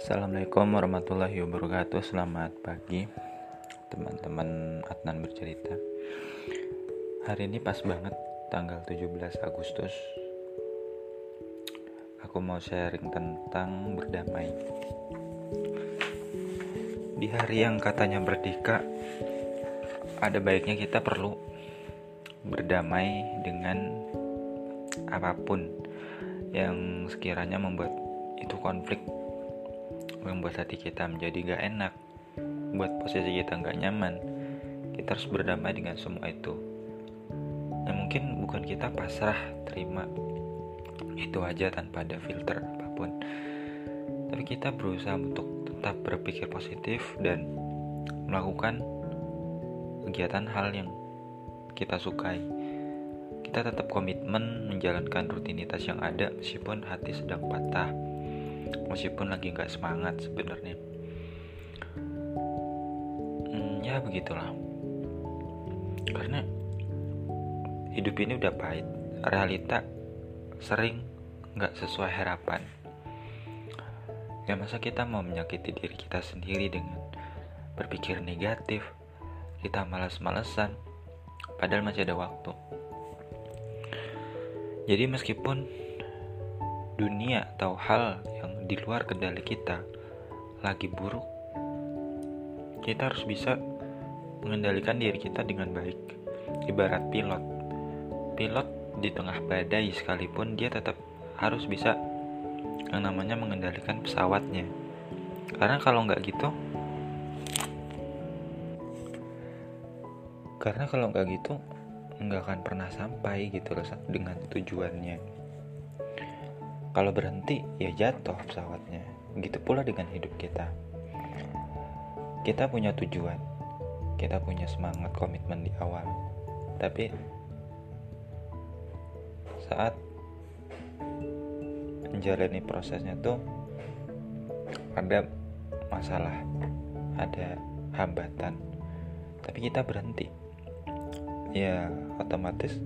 Assalamualaikum warahmatullahi wabarakatuh. Selamat pagi Teman-teman Adnan bercerita. Hari ini pas banget Tanggal 17 Agustus. Aku mau sharing tentang berdamai. Di hari yang katanya berdeka Ada baiknya kita perlu Berdamai dengan Apa pun Yang sekiranya membuat itu konflik membuat hati kita menjadi gak enak, buat posisi kita gak nyaman, kita harus berdamai dengan semua itu. Nah mungkin bukan kita pasrah terima itu aja tanpa ada filter apa pun, tapi kita berusaha untuk tetap berpikir positif dan melakukan kegiatan hal yang kita sukai. Kita tetap komitmen menjalankan rutinitas yang ada meskipun hati sedang patah meskipun lagi nggak semangat sebenarnya. Hmm, ya begitulah. Karena hidup ini udah pahit. Realita sering nggak sesuai harapan. Ya masa kita mau menyakiti diri kita sendiri dengan berpikir negatif? Kita malas-malesan padahal masih ada waktu. Jadi meskipun dunia atau hal di luar kendali kita lagi buruk, kita harus bisa mengendalikan diri kita dengan baik. Ibarat pilot, pilot di tengah badai sekalipun dia tetap harus bisa yang namanya mengendalikan pesawatnya. Karena kalau nggak gitu, karena kalau nggak gitu nggak akan pernah sampai gitu loh dengan tujuannya. Kalau berhenti, ya jatuh pesawatnya. Begitu pula dengan hidup kita. Kita punya tujuan, kita punya semangat komitmen di awal, tapi saat menjalani prosesnya tuh ada masalah, ada hambatan, tapi kita berhenti, ya otomatis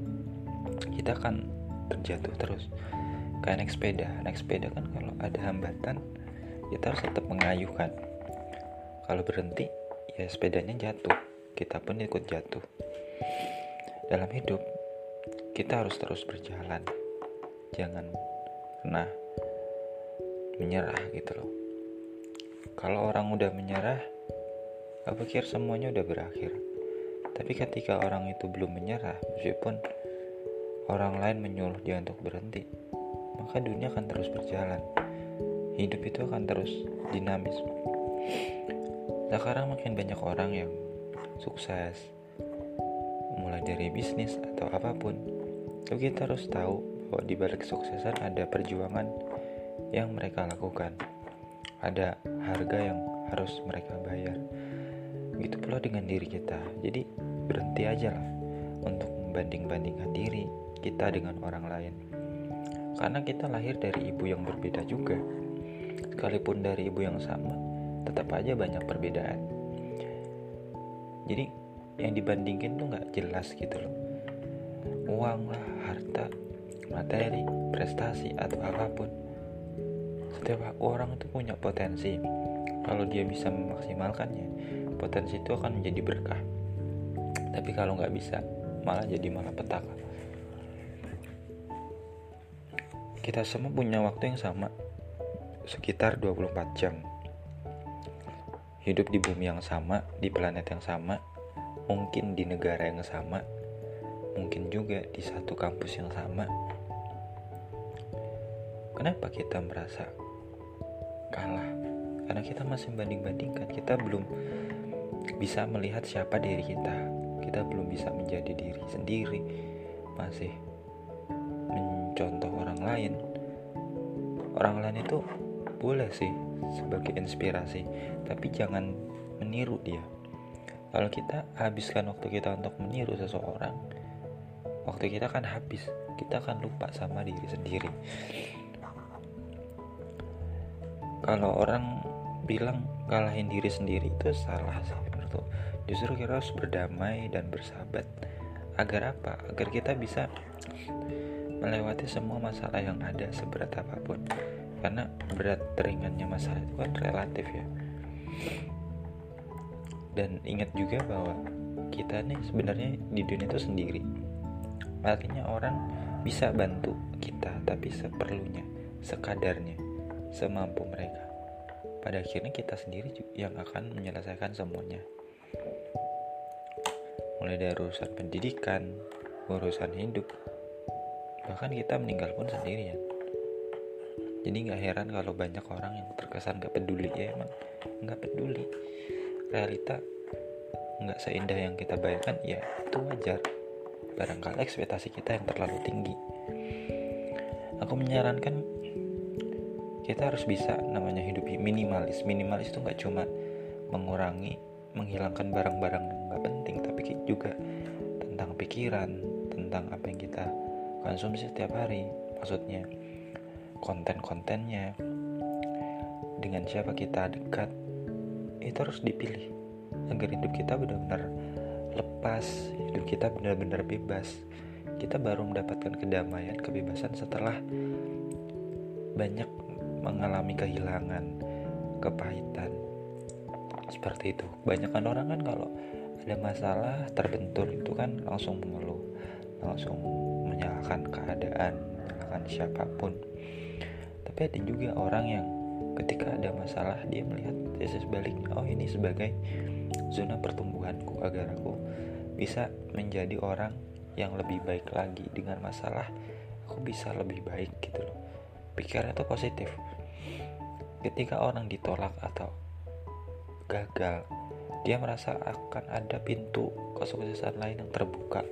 kita akan terjatuh terus kayak naik sepeda. Naik sepeda kan kalau ada hambatan kita harus tetap mengayuhkan. Kalau berhenti ya sepedanya jatuh. Kita pun ikut jatuh. Dalam hidup kita harus terus berjalan. Jangan pernah menyerah gitu loh. Kalau orang udah menyerah aku pikir semuanya udah berakhir. Tapi ketika orang itu belum menyerah meskipun orang lain menyuruh dia untuk berhenti maka dunia akan terus berjalan. Hidup itu akan terus dinamis. Sekarang makin banyak orang yang sukses, mulai dari bisnis atau apa pun. Tapi kita harus tahu bahwa di balik kesuksesan ada perjuangan yang mereka lakukan. Ada harga yang harus mereka bayar. Begitu pula dengan diri kita. Jadi berhenti aja lah untuk membanding-bandingkan diri kita dengan orang lain karena kita lahir dari ibu yang berbeda juga. Sekalipun dari ibu yang sama, tetap aja banyak perbedaan. Jadi yang dibandingin tuh nggak jelas gitu loh. Uang lah, harta, materi, prestasi atau apa pun. Setiap orang itu punya potensi. Kalau dia bisa memaksimalkannya, potensi itu akan menjadi berkah. Tapi kalau nggak bisa, malah jadi malapetaka. Kita semua punya waktu yang sama, sekitar 24 jam. Hidup di bumi yang sama, di planet yang sama, mungkin di negara yang sama, mungkin juga di satu kampus yang sama. Kenapa kita merasa kalah? Karena kita masih banding-bandingkan, kita belum bisa melihat siapa diri kita. Kita belum bisa menjadi diri sendiri, masih mencontoh orang lain. Orang lain itu boleh sih sebagai inspirasi tapi jangan meniru dia. Kalau kita habiskan waktu kita untuk meniru seseorang waktu kita kan habis. Kita akan lupa sama diri sendiri. Kalau orang bilang kalahin diri sendiri itu salah sih menurut justru kita harus berdamai dan bersahabat. Agar apa? Agar kita bisa melewati semua masalah yang ada seberat apa pun. Karena berat ringannya masalah itu kan relatif ya. Dan ingat juga bahwa kita nih sebenarnya di dunia itu sendiri. Artinya orang bisa bantu kita tapi seperlunya sekadarnya semampu mereka. Pada akhirnya kita sendiri yang akan menyelesaikan semuanya. Mulai dari urusan pendidikan urusan hidup bahkan kita meninggal pun sendirian jadi nggak heran kalau banyak orang yang terkesan nggak peduli. Ya emang nggak peduli. Realita nggak seindah yang kita bayangkan ya itu wajar. Barangkali ekspektasi kita yang terlalu tinggi. Aku menyarankan kita harus bisa namanya hidup minimalis. Minimalis itu nggak cuma mengurangi menghilangkan barang-barang yang nggak penting tapi juga tentang pikiran tentang apa yang kita konsumsi setiap hari maksudnya konten-kontennya. Dengan siapa kita dekat itu harus dipilih. Agar hidup kita benar-benar lepas hidup kita benar-benar bebas. Kita baru mendapatkan kedamaian kebebasan setelah banyak mengalami kehilangan kepahitan. Seperti itu. Banyak kan orang kan kalau ada masalah terbentur itu kan langsung mengeluh langsung menyalahkan keadaan menyalahkan siapa pun. Tapi ada juga orang yang ketika ada masalah dia melihat sisi sebaliknya oh ini sebagai zona pertumbuhanku agar aku bisa menjadi orang yang lebih baik lagi. Dengan masalah aku bisa lebih baik gitu loh. Pikirnya itu positif. Ketika orang ditolak atau gagal dia merasa akan ada pintu kesuksesan lain yang terbuka.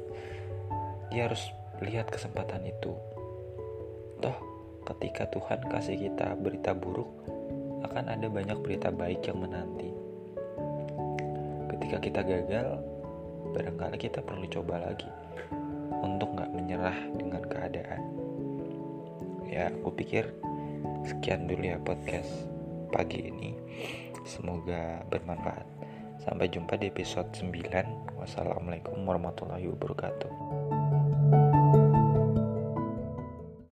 Dia harus lihat kesempatan itu. Toh ketika Tuhan kasih kita berita buruk akan ada banyak berita baik yang menanti. Ketika kita gagal barangkali kita perlu coba lagi untuk nggak menyerah dengan keadaan. Ya aku pikir sekian dulu ya podcast pagi ini. Semoga bermanfaat. Sampai jumpa di episode 9. Wassalamualaikum warahmatullahi wabarakatuh.